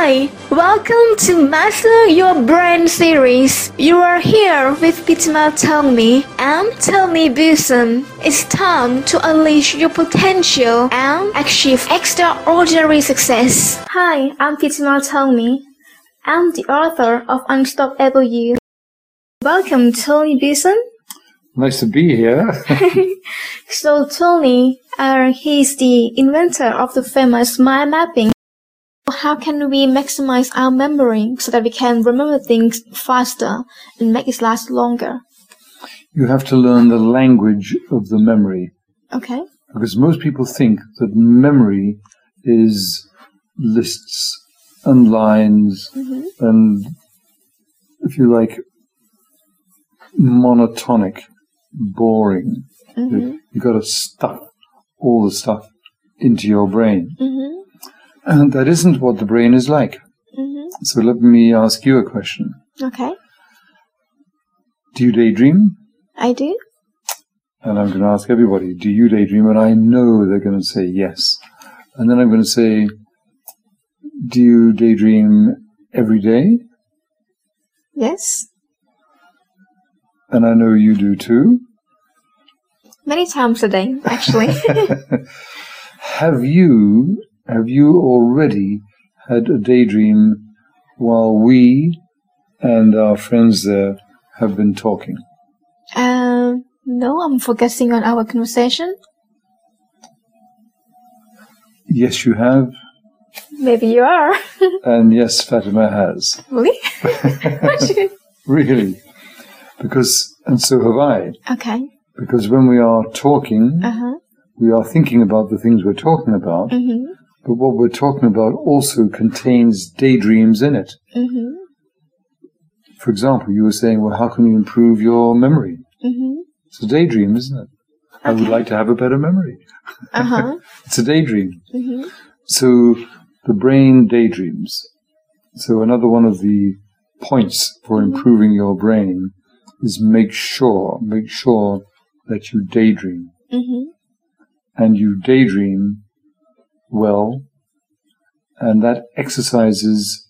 Hi, welcome to Master Your Brain series. You are here with Pitima Tongme and Tony Buzan. It's time to unleash your potential and achieve extraordinary success. Hi, I'm Pitima Tongme. I'm the author of Unstoppable You. Welcome, Tony Buzan. Nice to be here. So Tony, uh, he's the inventor of the famous mind mapping. How can we maximize our memory so that we can remember things faster and make it last longer? you have to learn the language of the memory Okay. because most people think that memory is lists and lines Mhm. and, if you like, monotonic, boring. Mhm. You've got to stuff all the stuff into your brain. Mhm. And that isn't what the brain is like. Mhm. So let me ask you a question. Okay. Do you daydream? I do. And I'm going to ask everybody, do you daydream? And I know they're going to say yes. And then I'm going to say, do you daydream every day? Yes. And I know you do too. Many times a day, actually. Have you, have you already had a daydream while we and our friends there have been talking? um, no, I'm focusing on our conversation. Yes, you have. Maybe you are. And yes, Fatima has. really? Really. Because, and so have I. okay. Because when we are talking, Uh huh. we are thinking about the things we're talking about, Mhm. But what we're talking about also contains daydreams in it. Mhm. For example, you were saying, well, how can you improve your memory? Mhm. It's a daydream, isn't it? I would like to have a better memory. Uh huh. It's a daydream. Mhm. So the brain daydreams. So another one of the points for improving your brain is make sure, make sure that you daydream. Mhm. and you daydream well, and that exercises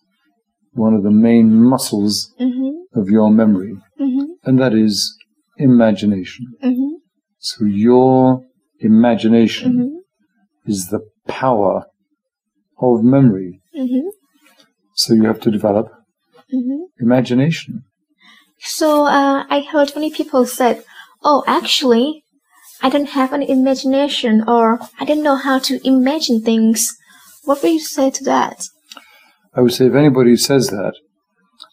one of the main muscles Mhm. of your memory, Mhm. and that is imagination. Mhm. So your imagination Mhm. is the power of memory. Mhm. So you have to develop Mhm. imagination. So uh, I heard many people said, "Oh, actually, I don't have any imagination, or I don't know how to imagine things." What would you say to that? I would say if anybody says that,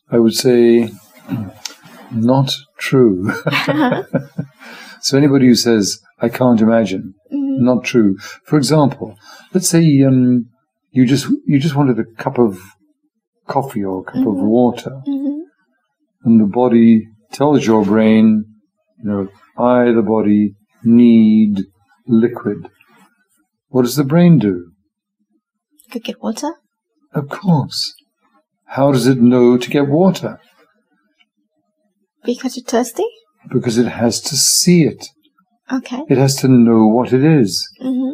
I would say not true. so anybody who says I can't imagine, Mhm. not true. For example, let's say um, you just you just wanted a cup of coffee or a cup of Mhm. water, Mhm. and the body tells your brain, you know, I, the body, need liquid. What does the brain do? Could get water. Of course. How does it know to get water? Because you're thirsty. Because it has to see it. Okay. It has to know what it is. Mhm.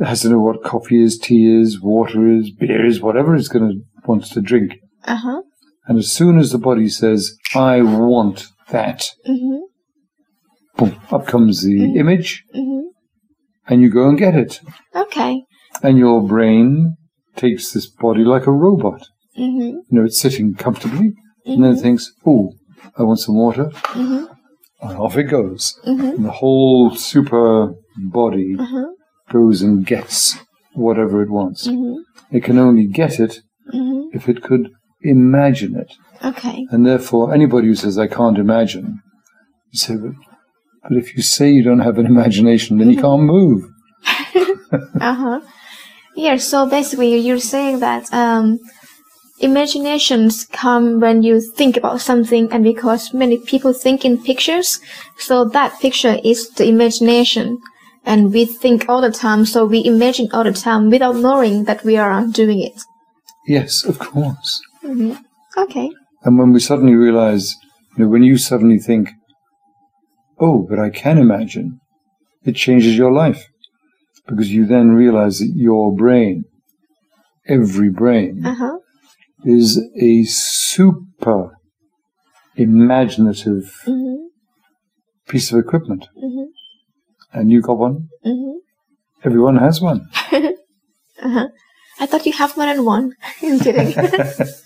It has to know what coffee is, tea is, water is, beer is, whatever it's going to wants to drink. Uh huh. And as soon as the body says, I want that, Mhm. Boom, up comes the Mhm. image, Mhm. and you go and get it. Okay. And your brain takes this body like a robot. Mhm. You know, it's sitting comfortably, and then it Mhm. thinks, oh, I want some water, Mhm. and off it goes. Mhm. And the whole super body Uh huh. goes and gets whatever it wants. It can only get it if it could imagine it. Okay. And therefore, anybody who says, I can't imagine, you say, but, if you say you don't have an imagination, then you can't move. Uh huh. Yeah. So basically, you're saying that um, imaginations come when you think about something, and because many people think in pictures, so that picture is the imagination, and we think all the time. So we imagine all the time without knowing that we are doing it. Yes, of course. hmm Okay. And when we suddenly realize, you know, when you suddenly think, oh, but I can imagine, it changes your life. Because you then realize that your brain, every brain, Uh huh. is a super imaginative Mhm. piece of equipment. Mhm. And you got one? Mhm. Everyone has one. Uh-huh. I thought you have more than one. I'm kidding.